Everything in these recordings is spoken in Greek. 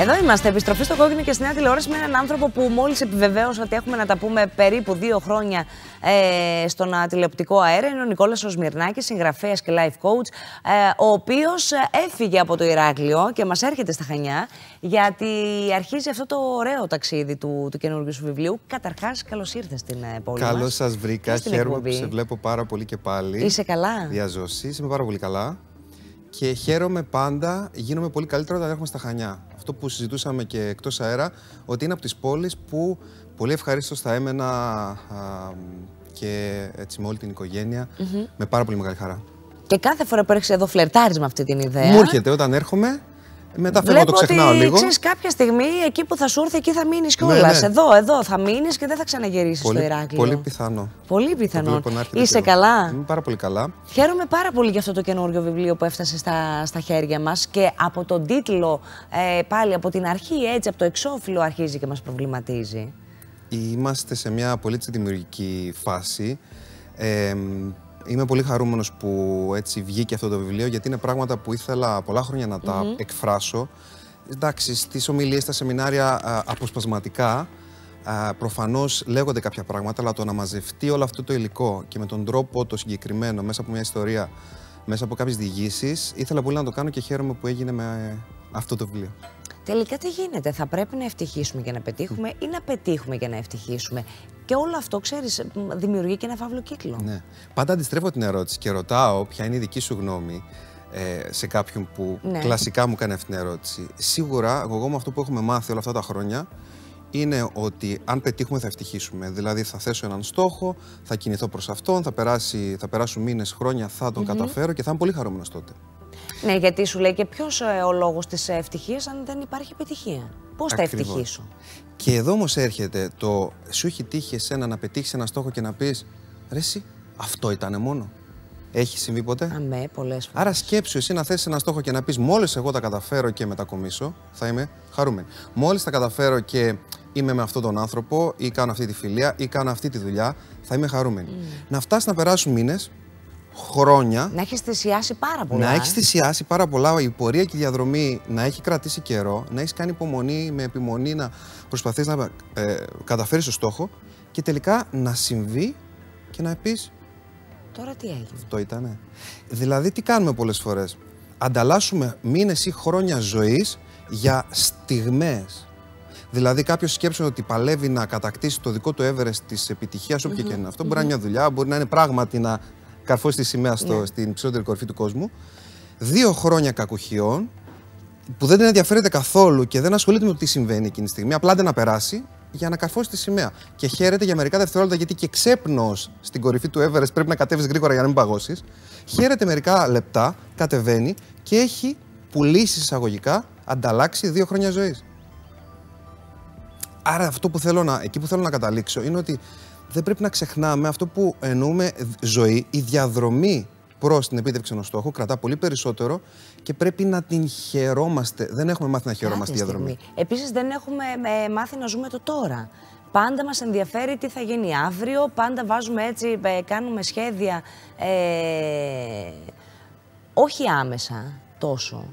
Εδώ είμαστε, επιστροφή στο κόκκινο και στη νέα τηλεόραση με έναν άνθρωπο που μόλις επιβεβαίωσε ότι έχουμε να τα πούμε περίπου δύο χρόνια ε, στον τηλεοπτικό αέρα. Είναι ο Νικόλας Οσμυρνάκη, συγγραφέας και life coach, ε, ο οποίος έφυγε από το Ηράκλειο και μας έρχεται στα Χανιά, γιατί αρχίζει αυτό το ωραίο ταξίδι του, του καινούργιου σου βιβλίου. Καταρχάς, καλώς ήρθες στην ε, πόλη. Καλώς σας βρήκα. Χαίρομαι που σε βλέπω πάρα πολύ και πάλι. Είσαι καλά; Διαζώσεις. Είμαι πάρα πολύ καλά. Και χαίρομαι πάντα, γίνομαι πολύ καλύτερο όταν έρχομαι στα Χανιά. Αυτό που συζητούσαμε και εκτός αέρα, ότι είναι από τις πόλεις που πολύ ευχαρίστω θα έμενα α, και έτσι με όλη την οικογένεια, με πάρα πολύ μεγάλη χαρά. Και κάθε φορά που έρχεσαι εδώ φλερτάρεις με αυτή την ιδέα. Μου έρχεται όταν έρχομαι, μετά φεύγω, το ξεχνάω ότι, λίγο. Ξέρεις, κάποια στιγμή εκεί που θα σου έρθει, εκεί θα μείνεις κιόλας. Ναι, ναι. Εδώ, εδώ θα μείνεις και δεν θα ξαναγυρίσεις στο Ηράκλειο. Πολύ πιθανό. Πολύ πιθανό. Είσαι καλά; Είμαι πάρα πολύ καλά. Χαίρομαι πάρα πολύ για αυτό το καινούριο βιβλίο που έφτασε στα, στα χέρια μας και από τον τίτλο ε, πάλι από την αρχή, έτσι από το εξώφυλλο αρχίζει και μας προβληματίζει. Είμαστε σε μια πολύ δημιουργική φάση. Ε, Είμαι πολύ χαρούμενος που έτσι βγήκε αυτό το βιβλίο γιατί είναι πράγματα που ήθελα πολλά χρόνια να τα εκφράσω. Εντάξει, στις ομιλίες, στα σεμινάρια α, αποσπασματικά α, προφανώς λέγονται κάποια πράγματα, αλλά το να μαζευτεί όλο αυτό το υλικό και με τον τρόπο το συγκεκριμένο μέσα από μια ιστορία, μέσα από κάποιες διηγήσεις, ήθελα πολύ να το κάνω και χαίρομαι που έγινε με αυτό το βιβλίο. Τελικά τι γίνεται, θα πρέπει να ευτυχίσουμε για να πετύχουμε ή να πετύχουμε για να ευτυχίσουμε; Και όλο αυτό, ξέρεις, δημιουργεί και ένα φαύλο κύκλο. Ναι. Πάντα αντιστρέφω την ερώτηση και ρωτάω ποια είναι η δική σου γνώμη ε, σε κάποιον που ναι. κλασικά μου κάνει αυτή την ερώτηση. Σίγουρα, εγώ με αυτό που έχουμε μάθει όλα αυτά τα χρόνια, είναι ότι αν πετύχουμε θα ευτυχίσουμε. Δηλαδή θα θέσω έναν στόχο, θα κινηθώ προς αυτόν, θα, περάσει, θα περάσουν μήνες, χρόνια, θα τον καταφέρω και θα είμαι πολύ χαρούμενος τότε. Ναι, γιατί σου λέει και ποιος ε, ο λόγος της ευτυχίας αν δεν υπάρχει επιτυχία; Πώς θα ευτυχήσω; Και εδώ όμως έρχεται το σου έχει τύχει εσένα να πετύχεις ένα στόχο και να πεις Ρε, εσύ, αυτό ήταν μόνο. Έχει συμβεί ποτέ; Αμέ, πολλές φορές. Άρα σκέψου εσύ να θέσει ένα στόχο και να πεις Μόλις εγώ τα καταφέρω και μετακομίσω, θα είμαι χαρούμενη. Μόλις τα καταφέρω και είμαι με αυτόν τον άνθρωπο, ή κάνω αυτή τη φιλία, ή κάνω αυτή τη δουλειά, θα είμαι χαρούμενη. Mm. Να φτάσεις να περάσουν μήνες, χρόνια. Να έχεις θυσιάσει πάρα πολλά. Να έχεις θυσιάσει πάρα πολλά. Η πορεία και η διαδρομή να έχει κρατήσει καιρό, να έχεις κάνει υπομονή με επιμονή να προσπαθείς να ε, καταφέρεις το στόχο και τελικά να συμβεί και να πεις. Τώρα τι έγινε; Αυτό ήτανε. Δηλαδή, τι κάνουμε πολλές φορές; Ανταλλάσσουμε μήνες ή χρόνια ζωής για στιγμές. Δηλαδή, κάποιος σκέψει ότι παλεύει να κατακτήσει το δικό του Everest της επιτυχίας, όποια και είναι αυτό. Μπορεί να είναι μια δουλειά, μπορεί να είναι πράγματι να καρφώσει τη σημαία στο, ναι. στην ψηλότερη κορυφή του κόσμου. Δύο χρόνια κακουχιών που δεν την ενδιαφέρεται καθόλου και δεν ασχολείται με το τι συμβαίνει εκείνη τη στιγμή. Απλά να περάσει για να καρφώσει τη σημαία. Και χαίρεται για μερικά δευτερόλεπτα γιατί και ξέπνος στην κορυφή του Everest πρέπει να κατέβεις γρήγορα για να μην παγώσεις. Χαίρεται μερικά λεπτά, κατεβαίνει και έχει πουλήσει εισαγωγικά ανταλλάξει δύο χρόνια ζωής. Άρα αυτό που θέλω να, εκεί που θέλω να καταλήξω είναι ότι δεν πρέπει να ξεχνάμε αυτό που εννοούμε ζωή, η διαδρομή προς την επίτευξη ενός στόχου κρατά πολύ περισσότερο και πρέπει να την χαιρόμαστε. Δεν έχουμε μάθει να χαιρόμαστε τη διαδρομή. Επίσης δεν έχουμε ε, μάθει να ζούμε το τώρα. Πάντα μας ενδιαφέρει τι θα γίνει αύριο, πάντα βάζουμε έτσι, ε, κάνουμε σχέδια, ε, όχι άμεσα τόσο.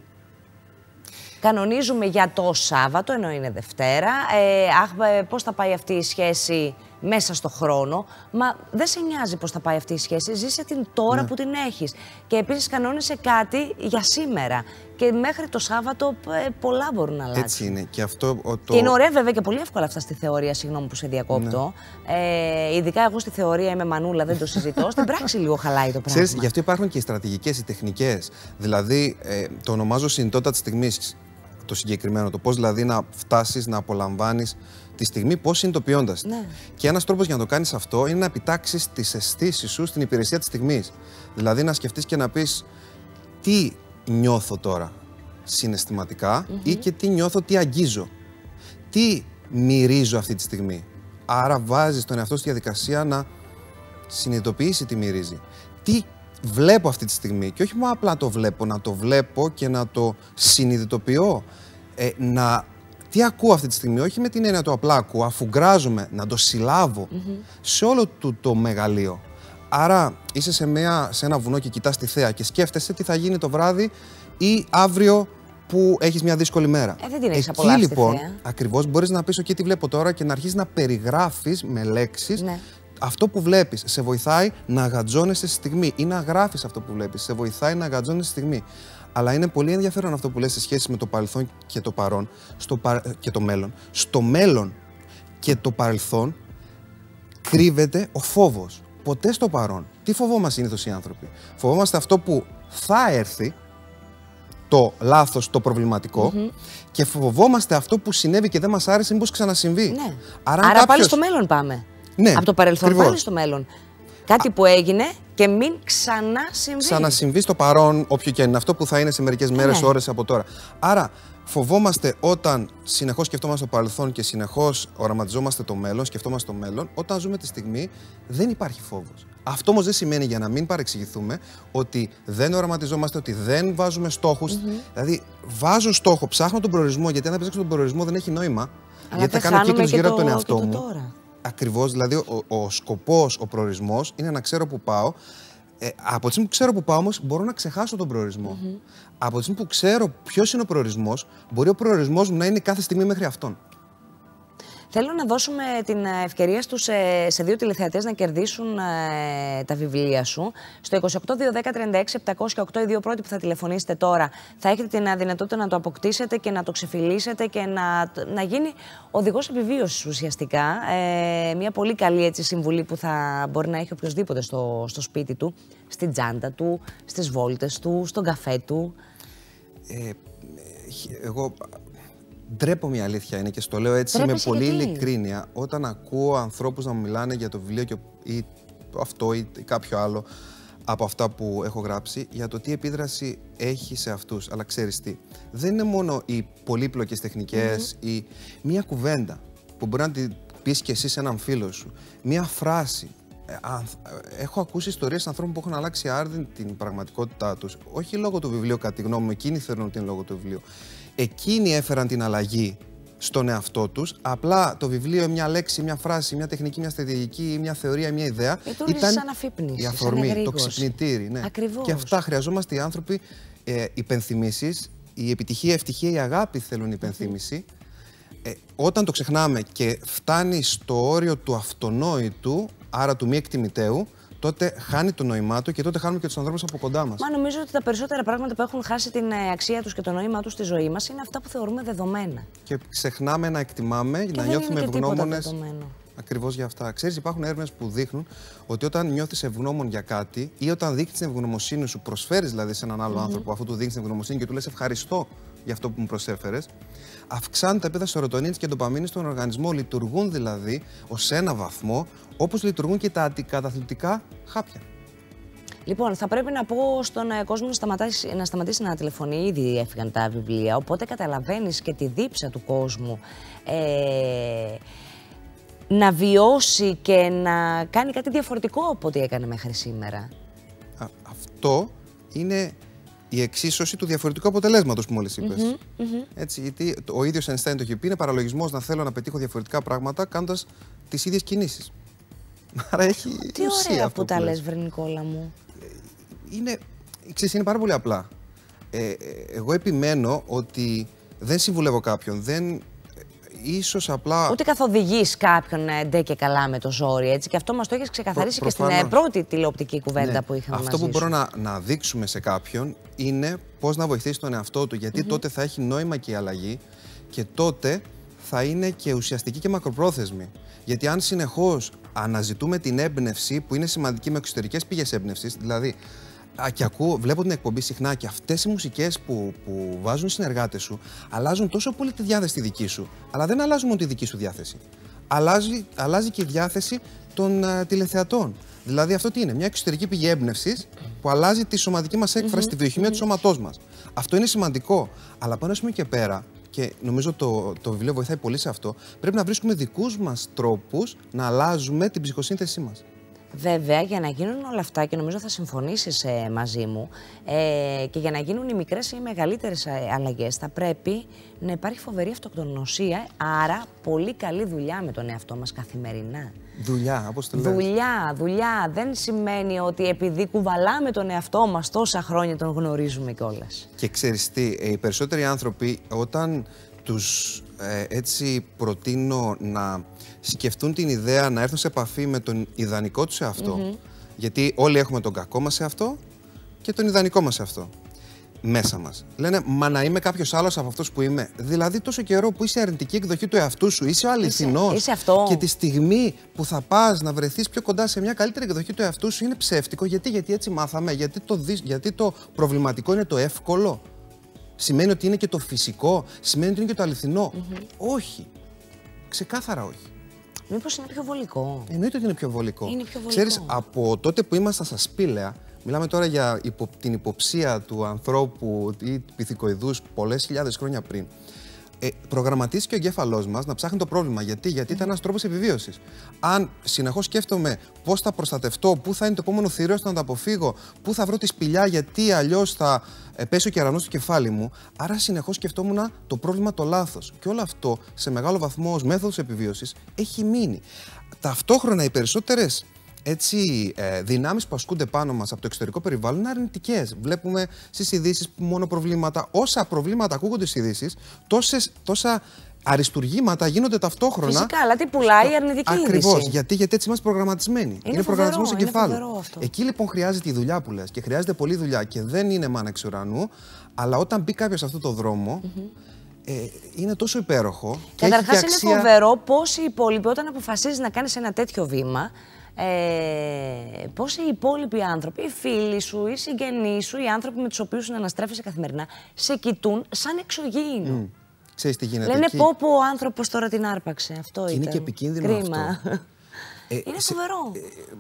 Κανονίζουμε για το Σάββατο, ενώ είναι Δευτέρα, ε, αχ, πώς θα πάει αυτή η σχέση μέσα στο χρόνο. Μα δεν σε νοιάζει πώς θα πάει αυτή η σχέση. Ζήσε την τώρα ναι. που την έχεις. Και επίσης κανόνισε κάτι για σήμερα. Και μέχρι το Σάββατο ε, πολλά μπορούν να αλλάξουν. Έτσι είναι. Και, αυτό, το... και είναι ωραία βέβαια και πολύ εύκολα αυτά στη θεωρία. Συγγνώμη που σε διακόπτω. Ναι. Ε, ειδικά εγώ στη θεωρία είμαι μανούλα, δεν το συζητώ. Στην πράξη λίγο χαλάει το πράγμα. Ξέρεις, γι' αυτό υπάρχουν και οι στρατηγικές, οι τεχνικές. Δηλαδή, ε, το ονομάζω συνειδητότητα τη στιγμής το συγκεκριμένο. Το πώς δηλαδή να φτάσεις να απολαμβάνεις τη στιγμή, πώς συνειδητοποιώντας. Ναι. Και ένας τρόπος για να το κάνεις αυτό είναι να επιτάξεις τις αισθήσεις σου στην υπηρεσία της στιγμής. Δηλαδή να σκεφτείς και να πεις τι νιώθω τώρα συναισθηματικά ή και τι νιώθω, τι αγγίζω. Τι μυρίζω αυτή τη στιγμή. Άρα βάζεις τον εαυτό στη διαδικασία να συνειδητοποιήσει τι μυρίζει. Τι βλέπω αυτή τη στιγμή και όχι μόνο απλά το βλέπω, να το βλέπω και να το συνειδητοποιώ. Ε, να τι ακούω αυτή τη στιγμή, όχι με την έννοια του απλά ακούω, αφουγκράζομαι, να το συλλάβω σε όλο του το μεγαλείο. Άρα είσαι σε, μια, σε ένα βουνό και κοιτάς τη θέα και σκέφτεσαι τι θα γίνει το βράδυ ή αύριο που έχεις μια δύσκολη μέρα. Ε, δεν την έχεις Εκεί λοιπόν, ακριβώς μπορείς να πεις: OK, τι βλέπω τώρα και να αρχίσεις να περιγράφεις με λέξεις ναι. Αυτό που βλέπεις. Σε βοηθάει να αγατζώνεσαι στη στιγμή ή να γράφεις αυτό που βλέπεις. Σε βοηθάει να αγατζώνεσαι στη στιγμή. Αλλά είναι πολύ ενδιαφέρον αυτό που λες σε σχέση με το παρελθόν και το παρόν στο και το μέλλον. Στο μέλλον και το παρελθόν κρύβεται ο φόβος. Ποτέ στο παρόν. Τι φοβόμαστε συνήθως οι άνθρωποι; Φοβόμαστε αυτό που θα έρθει, το λάθος, το προβληματικό και φοβόμαστε αυτό που συνέβη και δεν μας άρεσε μήπως ξανασυμβεί. Ναι. Άρα, Άρα πάλι στο μέλλον πάμε. Ναι, Από το παρελθόν πάλι στο μέλλον. Κάτι που έγινε και μην ξανασυμβεί. Ξανασυμβεί στο παρόν, όποιο και είναι αυτό που θα είναι σε μερικές μέρες, ναι. ώρες από τώρα. Άρα, φοβόμαστε όταν συνεχώς σκεφτόμαστε το παρελθόν και συνεχώς οραματιζόμαστε το μέλλον, σκεφτόμαστε το μέλλον, όταν ζούμε τη στιγμή δεν υπάρχει φόβος. Αυτό όμως δεν σημαίνει για να μην παρεξηγηθούμε ότι δεν οραματιζόμαστε, ότι δεν βάζουμε στόχους. Δηλαδή, βάζω στόχο, ψάχνω τον προορισμό, γιατί αν δεν ψάξω τον προορισμό δεν έχει νόημα. Αλλά γιατί θα κάνω κύκλους γύρω από τον εαυτό μου. Τώρα. Ακριβώς, δηλαδή ο, ο σκοπός, ο προορισμός είναι να ξέρω που πάω. Ε, από τη στιγμή που ξέρω που πάω όμως, μπορώ να ξεχάσω τον προορισμό. Από τη στιγμή που ξέρω ποιος είναι ο προορισμός, μπορεί ο προορισμός μου να είναι κάθε στιγμή μέχρι αυτόν. Θέλω να δώσουμε την ευκαιρία στους, σε, σε δύο τηλεθεατές να κερδίσουν ε, τα βιβλία σου. Στο 28 210 708 οι δύο πρώτοι που θα τηλεφωνήσετε τώρα θα έχετε την δυνατότητα να το αποκτήσετε και να το ξεφυλίσετε και να, να γίνει οδηγός επιβίωσης ουσιαστικά. Ε, μια πολύ καλή έτσι, συμβουλή που θα μπορεί να έχει οποιοδήποτε στο, στο σπίτι του, στην τσάντα του, στις βόλτες του, στον καφέ του. Ε, εγώ Ντρέπομαι η αλήθεια είναι και στο λέω έτσι με πολύ ειλικρίνεια. Όταν ακούω ανθρώπους να μου μιλάνε για το βιβλίο και, ή αυτό ή κάποιο άλλο από αυτά που έχω γράψει, για το τι επίδραση έχει σε αυτούς. Αλλά ξέρεις τι, δεν είναι μόνο οι πολύπλοκες τεχνικές ή μία κουβέντα που μπορεί να την πεις και εσύ σε έναν φίλο σου. Μία φράση. Ε, ε, έχω ακούσει ιστορίες ανθρώπων που έχουν αλλάξει άρδιν την πραγματικότητά τους. Όχι λόγω του βιβλίου, κατά τη γνώμη μου, εκείνοι θέλουν ότι είναι λόγω του βιβλίου εκείνοι έφεραν την αλλαγή στον εαυτό τους. Απλά το βιβλίο, μια λέξη, μια φράση, μια τεχνική, μια στρατηγική, μια θεωρία, μια ιδέα. Ε, ήταν σαν αφύπνιση, η αφορμή, το ξυπνητήρι. Ναι. Ακριβώς. Και αυτά χρειαζόμαστε οι άνθρωποι ε, υπενθυμίσεις. Η επιτυχία, η ευτυχία, η αγάπη θέλουν υπενθύμηση. Ε, όταν το ξεχνάμε και φτάνει στο όριο του αυτονόητου, άρα του μη εκτιμητέου, τότε χάνει το νόημά του και τότε χάνουμε και τους ανθρώπους από κοντά μας. Μα νομίζω ότι τα περισσότερα πράγματα που έχουν χάσει την ε, αξία τους και το νόημά τους στη ζωή μας είναι αυτά που θεωρούμε δεδομένα. Και ξεχνάμε να εκτιμάμε, και να νιώθουμε ευγνώμονες. Ακριβώς για αυτά. Ξέρεις, υπάρχουν έρευνες που δείχνουν ότι όταν νιώθεις ευγνώμων για κάτι ή όταν δείχνεις την ευγνωμοσύνη σου, προσφέρεις δηλαδή σε έναν άλλο mm -hmm. άνθρωπο αφού του δείχνεις την ευγνωμοσύνη και του λες ευχαριστώ για αυτό που μου προσέφερες, αυξάνουν τα επίπεδα σερωτονίνης και ντοπαμίνης στον οργανισμό. Λειτουργούν δηλαδή ως ένα βαθμό όπως λειτουργούν και τα αντικαταθλιπτικά χάπια. Λοιπόν, θα πρέπει να πω στον ε, κόσμο να σταματήσει, να σταματήσει να τηλεφωνεί. Ήδη έφυγαν τα βιβλία. Οπότε καταλαβαίνεις και τη δίψα του κόσμου. Ε, να βιώσει και να κάνει κάτι διαφορετικό από ό,τι έκανε μέχρι σήμερα. αυτό είναι η εξίσωση του διαφορετικού αποτελέσματος που μόλις είπες. Mm Έτσι, γιατί ο ίδιος Einstein το είχε πει: Είναι παραλογισμός να θέλω να πετύχω διαφορετικά πράγματα κάνοντας τις ίδιες κινήσεις. Άρα έχει. Τι ωραία που, τα λες, Βρε Νικόλα μου. Ε, είναι, ξέρεις, είναι πάρα πολύ απλά. Ε, ε, εγώ επιμένω ότι δεν συμβουλεύω κάποιον, δεν ίσως απλά... Ούτε καθοδηγείς κάποιον ε, ντε και καλά με το ζόρι, έτσι. Και αυτό μας το έχεις ξεκαθαρίσει και στην ε, πρώτη τηλεοπτική κουβέντα ναι. που είχαμε Αυτό που μπορώ να, να δείξουμε σε κάποιον είναι πώς να βοηθήσει τον εαυτό του, γιατί τότε θα έχει νόημα και η αλλαγή και τότε θα είναι και ουσιαστική και μακροπρόθεσμη. Γιατί αν συνεχώς αναζητούμε την έμπνευση, που είναι σημαντική με εξωτερικές πηγές έμπνευσης, δηλαδή Α, και ακούω, βλέπω την εκπομπή συχνά και αυτές οι μουσικές που, που βάζουν οι συνεργάτες σου αλλάζουν τόσο πολύ τη διάθεση τη δική σου. Αλλά δεν αλλάζουν μόνο τη δική σου διάθεση. Αλλάζει, αλλάζει και η διάθεση των uh, τηλεθεατών. Δηλαδή, αυτό τι είναι, μια εξωτερική πηγή έμπνευσης που αλλάζει τη σωματική μας έκφραση, τη βιοχημία του σώματός μας. Αυτό είναι σημαντικό. Αλλά πάνω πούμε και πέρα, και νομίζω το, το βιβλίο βοηθάει πολύ σε αυτό, πρέπει να βρίσκουμε δικούς μας τρόπους να αλλάζουμε την ψυχοσύνθεσή μας. Βέβαια, για να γίνουν όλα αυτά, και νομίζω θα συμφωνήσεις ε, μαζί μου, ε, και για να γίνουν οι μικρές ή οι μεγαλύτερες αλλαγές, θα πρέπει να υπάρχει φοβερή αυτοκτονοσία. Άρα, πολύ καλή δουλειά με τον εαυτό μας καθημερινά. Δουλειά, όπως το λέω. Δουλειά, δουλειά. Δεν σημαίνει ότι επειδή κουβαλάμε τον εαυτό μας τόσα χρόνια τον γνωρίζουμε κιόλας. Και ξέρεις τι, ε, οι περισσότεροι άνθρωποι όταν τους ε, έτσι προτείνω να σκεφτούν την ιδέα να έρθουν σε επαφή με τον ιδανικό τους εαυτό. Γιατί όλοι έχουμε τον κακό μας σε αυτό και τον ιδανικό μας σε αυτό. Μέσα μας. Λένε, Μα να είμαι κάποιος άλλος από αυτό που είμαι. Δηλαδή, τόσο καιρό που είσαι αρνητική εκδοχή του εαυτού σου, είσαι ο αληθινός. Είσαι, αυτό. Και τη στιγμή που θα πας να βρεθείς πιο κοντά σε μια καλύτερη εκδοχή του εαυτού σου είναι ψεύτικο. Γιατί, γιατί έτσι μάθαμε, γιατί το, γιατί το προβληματικό είναι το εύκολο. Σημαίνει ότι είναι και το φυσικό, σημαίνει ότι είναι και το αληθινό. Όχι. Ξεκάθαρα όχι. Μήπως είναι πιο βολικό; Εννοείται ότι είναι πιο βολικό. Είναι πιο βολικό. Ξέρεις, από τότε που ήμασταν στα σπήλαια, μιλάμε τώρα για υπο, την υποψία του ανθρώπου ή του πυθικοειδούς πολλές χιλιάδες χρόνια πριν, ε, προγραμματίστηκε ο εγκέφαλός μας να ψάχνει το πρόβλημα. Γιατί, Γιατί ήταν ένας τρόπος επιβίωσης. Αν συνεχώς σκέφτομαι πώς θα προστατευτώ, πού θα είναι το επόμενο θηρίο να το αποφύγω, πού θα βρω τη σπηλιά, γιατί αλλιώς θα ε, πέσει ο κερανό στο κεφάλι μου. Άρα συνεχώς σκεφτόμουν το πρόβλημα το λάθος. Και όλο αυτό σε μεγάλο βαθμό ως μέθοδος επιβίωσης έχει μείνει. Ταυτόχρονα οι περισσότερες έτσι, ε, δυνάμεις που ασκούνται πάνω μας από το εξωτερικό περιβάλλον είναι αρνητικές. Βλέπουμε στις ειδήσεις μόνο προβλήματα. Όσα προβλήματα ακούγονται στις ειδήσεις, τόσα αριστουργήματα γίνονται ταυτόχρονα. Φυσικά, αλλά τι πουλάει η αρνητική είδηση. Ακριβώ. Γιατί, γιατί έτσι είμαστε προγραμματισμένοι. Είναι, είναι προγραμματισμός στο κεφάλαιο. Εκεί λοιπόν χρειάζεται η δουλειά που λες και χρειάζεται πολλή δουλειά και δεν είναι μάνα εξ ουρανού. Αλλά όταν μπει κάποιος σε αυτό το δρόμο, mm -hmm. ε, είναι τόσο υπέροχο. Καταρχάς, είναι αξία... φοβερό πώς οι υπόλοιποι, όταν αποφασίζεις να κάνεις ένα τέτοιο βήμα, ε, πώς οι υπόλοιποι άνθρωποι, οι φίλοι σου, οι συγγενείς σου, οι άνθρωποι με τους οποίους συναναστρέφεσαι καθημερινά, σε κοιτούν σαν εξωγήινο. Mm. Ξέρεις τι γίνεται Λένε εκεί; πω πω ο άνθρωπος τώρα την άρπαξε. Αυτό και ήταν. είναι και επικίνδυνο Κρίμα. αυτό. Ε, είναι σε, φοβερό. Ε,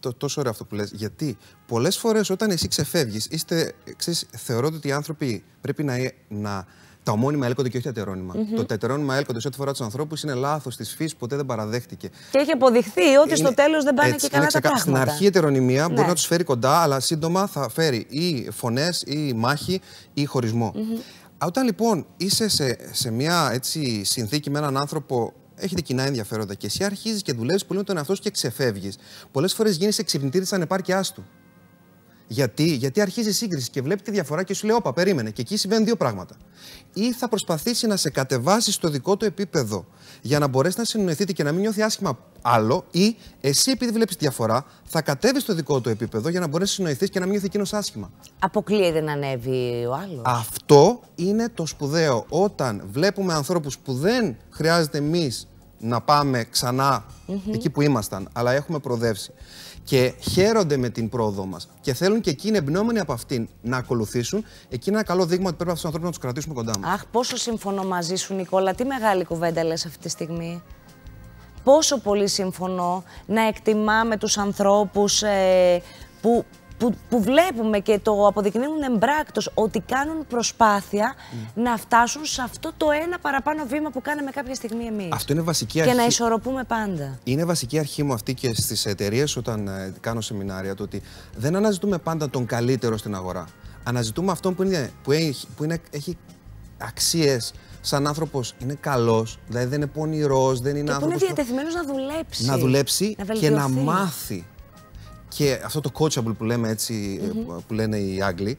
το, τόσο ωραίο αυτό που λες. Γιατί πολλές φορές όταν εσύ ξεφεύγεις, είστε, ξέρεις, θεωρώ ότι οι άνθρωποι πρέπει να, να τα ομώνυμα έλκονται και όχι τα τερόνυμα. Mm -hmm. Το τετερόνυμα έλκονται σε ό,τι φορά τους ανθρώπους είναι λάθος της φύσης, ποτέ δεν παραδέχτηκε. Και έχει αποδειχθεί ότι είναι... στο τέλος δεν πάνε Έτσι, και καλά τα πράγματα. Στην αρχή η ετερονυμία ναι. μπορεί να τους φέρει κοντά, αλλά σύντομα θα φέρει ή φωνές, ή μάχη, ή χωρισμό. Mm -hmm. Όταν λοιπόν είσαι σε, σε μια έτσι, συνθήκη με έναν άνθρωπο έχετε κοινά ενδιαφέροντα και εσύ αρχίζεις και δουλεύεις πολύ με τον εαυτό σου και ξεφεύγεις. Πολλές φορές γίνεις εξυπνητήρη της ανεπάρκειάς του. Γιατί, γιατί αρχίζει η σύγκριση και βλέπει τη διαφορά και σου λέει: Όπα, περίμενε. Και εκεί συμβαίνουν δύο πράγματα. Ή θα προσπαθήσει να σε κατεβάσει στο δικό του επίπεδο για να μπορέσει να συνοηθείτε και να μην νιώθει άσχημα άλλο, ή εσύ, επειδή βλέπεις διαφορά, θα κατέβεις στο δικό του επίπεδο για να μπορέσεις να συνοηθείς και να μην νιώθει εκείνος άσχημα. Αποκλείεται να ανέβει ο άλλος. Αυτό είναι το σπουδαίο. Όταν βλέπουμε ανθρώπους που δεν χρειάζεται εμείς να πάμε ξανά mm -hmm. εκεί που ήμασταν, αλλά έχουμε προοδεύσει και χαίρονται με την πρόοδό μας και θέλουν και εκείνοι εμπνεώμενοι από αυτήν να ακολουθήσουν, εκεί είναι ένα καλό δείγμα ότι πρέπει αυτούς τους ανθρώπους να τους κρατήσουμε κοντά μας. Αχ, πόσο συμφωνώ μαζί σου, Νικόλα. Τι μεγάλη κουβέντα λες αυτή τη στιγμή. Πόσο πολύ συμφωνώ να εκτιμάμε τους ανθρώπους ε, που που, που βλέπουμε και το αποδεικνύουν εμπράκτος ότι κάνουν προσπάθεια να φτάσουν σε αυτό το ένα παραπάνω βήμα που κάναμε κάποια στιγμή εμείς. Αυτό είναι βασική και αρχή. Και να ισορροπούμε πάντα. Είναι βασική αρχή μου αυτή και στις εταιρείες όταν ε, κάνω σεμινάρια το ότι δεν αναζητούμε πάντα τον καλύτερο στην αγορά. Αναζητούμε αυτόν που, είναι, που, έχει, που είναι, έχει αξίες, σαν άνθρωπος είναι καλός, δηλαδή δεν είναι πονηρός, δεν είναι άνθρωπο. Και που είναι διατεθειμένος να δουλέψει. Να δουλέψει να και να μάθει και αυτό το coachable που λέμε έτσι, που λένε οι Άγγλοι,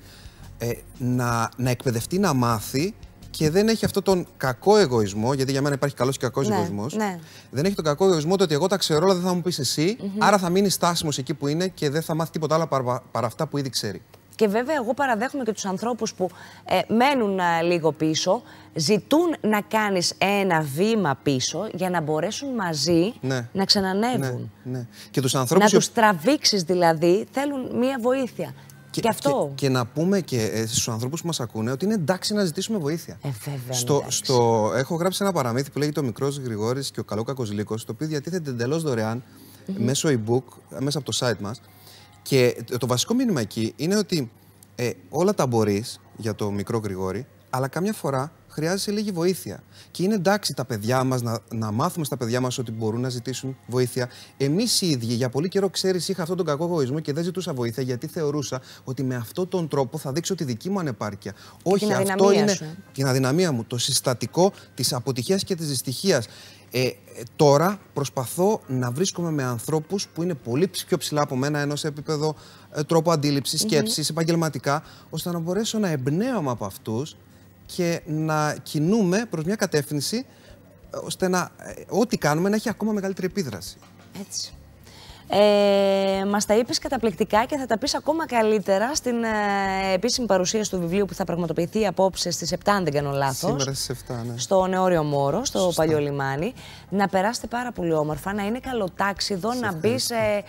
ε, να, να εκπαιδευτεί να μάθει και δεν έχει αυτό τον κακό εγωισμό, γιατί για μένα υπάρχει καλός και κακός ναι, εγωισμός. Ναι. Δεν έχει τον κακό εγωισμό το ότι εγώ τα ξέρω, αλλά δεν θα μου πεις εσύ, άρα θα μείνει στάσιμος εκεί που είναι και δεν θα μάθει τίποτα άλλο παρά, παρά αυτά που ήδη ξέρει. Και βέβαια, εγώ παραδέχομαι και τους ανθρώπους που ε, μένουν ε, λίγο πίσω, ζητούν να κάνεις ένα βήμα πίσω για να μπορέσουν μαζί ναι. να ξανανεύουν. Ναι, ναι. Και τους ανθρώπους... Να τους τραβήξεις δηλαδή, θέλουν μία βοήθεια. Και, και αυτό. Και, να πούμε και ε, στους ανθρώπους που μας ακούνε ότι είναι εντάξει να ζητήσουμε βοήθεια. Ε, βέβαια. Στο, στο, έχω γράψει ένα παραμύθι που λέγεται Ο Μικρός Γρηγόρης και ο Καλός Κακός Λύκος, το οποίο διατίθεται εντελώς δωρεάν mm -hmm. μέσω e-book, μέσα από το site μας. Και το βασικό μήνυμα εκεί είναι ότι ε, όλα τα μπορείς για το μικρό Γρηγόρη, αλλά καμιά φορά χρειάζεσαι λίγη βοήθεια. Και είναι εντάξει τα παιδιά μας να, να μάθουμε στα παιδιά μας ότι μπορούν να ζητήσουν βοήθεια. Εμείς οι ίδιοι για πολύ καιρό, ξέρεις, είχα αυτόν τον κακό εγωισμό και δεν ζητούσα βοήθεια γιατί θεωρούσα ότι με αυτόν τον τρόπο θα δείξω τη δική μου ανεπάρκεια. Όχι, αυτό είναι σου. την αδυναμία μου. Το συστατικό της αποτυχίας και της δυστυχίας. Ε, ε, τώρα προσπαθώ να βρίσκομαι με ανθρώπους που είναι πολύ πιο ψηλά από μένα, ενώ σε επίπεδο ε, τρόπο αντίληψης, σκέψης, επαγγελματικά, ώστε να μπορέσω να εμπνέομαι από αυτούς και να κινούμε προς μια κατεύθυνση ε, ώστε να, ε, ό,τι κάνουμε να έχει ακόμα μεγαλύτερη επίδραση. Έτσι. Ε, μας τα είπες καταπληκτικά και θα τα πεις ακόμα καλύτερα στην ε, επίσημη παρουσίαση του βιβλίου που θα πραγματοποιηθεί απόψε στις 7, αν δεν κάνω λάθος. Σήμερα στις 7, ναι. Στο Νεόριο Μόρο, στο Σωστά. Παλιό Λιμάνι. Να περάσετε πάρα πολύ όμορφα, να είναι καλοτάξιδο, να μπεις ε,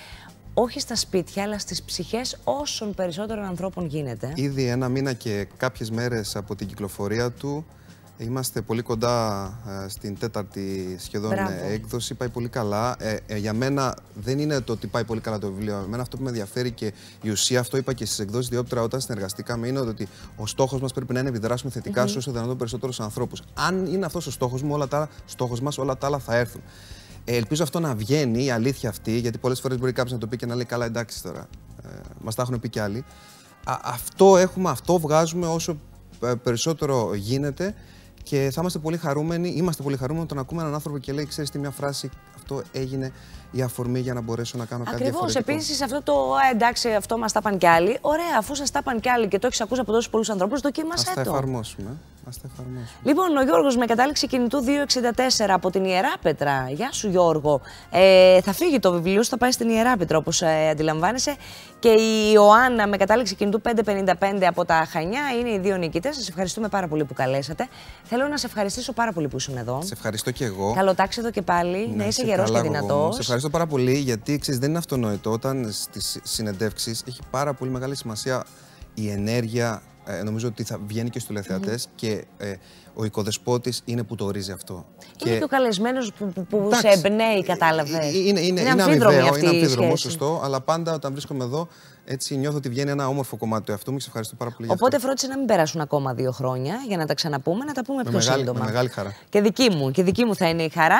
όχι στα σπίτια, αλλά στις ψυχές όσων περισσότερων ανθρώπων γίνεται. Ήδη ένα μήνα και κάποιες μέρες από την κυκλοφορία του Είμαστε πολύ κοντά ε, στην τέταρτη σχεδόν ε, έκδοση. Πάει πολύ καλά. Ε, ε, για μένα δεν είναι το ότι πάει πολύ καλά το βιβλίο. Εμένα αυτό που με ενδιαφέρει και η ουσία, αυτό είπα και στις εκδόσεις Διόπτρα όταν συνεργαστήκαμε, είναι ότι ο στόχος μας πρέπει να είναι να επιδράσουμε θετικά mm -hmm. σε όσο δυνατόν περισσότερους ανθρώπους. Αν είναι αυτός ο στόχος μου, όλα τα στόχος μας, όλα τα άλλα θα έρθουν. Ε, ελπίζω αυτό να βγαίνει, η αλήθεια αυτή, γιατί πολλές φορές μπορεί κάποιος να το πει και να λέει καλά, εντάξει τώρα. Ε, μας τα έχουν πει κι άλλοι. Α, αυτό έχουμε, αυτό βγάζουμε όσο περισσότερο γίνεται και θα είμαστε πολύ χαρούμενοι, είμαστε πολύ χαρούμενοι όταν ακούμε έναν άνθρωπο και λέει: Ξέρεις τι, μια φράση, αυτό έγινε η αφορμή για να μπορέσω να κάνω κάτι διαφορετικό. Ακριβώ. Επίσης, αυτό το εντάξει, αυτό μας τα πάνε κι άλλοι. Ωραία, αφού σας τα πάνε κι άλλοι και το έχεις ακούσει από τόσους πολλούς ανθρώπους, δοκίμασέ το. Α τα εφαρμόσουμε. Ας τα εφαρμόσουμε. Λοιπόν, ο Γιώργος με κατάληξη κινητού 264 από την Ιερά Πέτρα. Γεια σου, Γιώργο. Ε, θα φύγει το βιβλίο σου, θα πάει στην Ιερά Πέτρα, όπως ε, αντιλαμβάνεσαι. Και η Ιωάννα με κατάληξη κινητού 555 από τα Χανιά είναι οι δύο νικητές. Σας ευχαριστούμε πάρα πολύ που καλέσατε. Θέλω να σε ευχαριστήσω πάρα πολύ που ήσουν εδώ. Σε ευχαριστώ και εγώ. Καλοτάξει εδώ και πάλι, ναι, να είσαι γερός και δυνατός. Σε ευχαριστώ πάρα πολύ γιατί ξέρεις, δεν είναι αυτονόητο. Όταν στις συνεντεύξεις έχει πάρα πολύ μεγάλη σημασία η ενέργεια. Ε, νομίζω ότι θα βγαίνει και στους τηλεθεατές και ε, ο οικοδεσπότης είναι που το ορίζει αυτό. Είναι και, ο καλεσμένος που, που, που σε εμπνέει, κατάλαβες. Είναι, είναι, είναι, είναι αμοιβαίο, είναι αμφίδρομο, σωστό, αλλά πάντα όταν βρίσκομαι εδώ έτσι νιώθω ότι βγαίνει ένα όμορφο κομμάτι του εαυτού μου και σε ευχαριστώ πάρα πολύ. Οπότε φρόντισε να μην περάσουν ακόμα δύο χρόνια για να τα ξαναπούμε, να τα πούμε με πιο μεγάλη, σύντομα. Με μεγάλη χαρά. Και δική μου, και δική μου θα είναι η χαρά.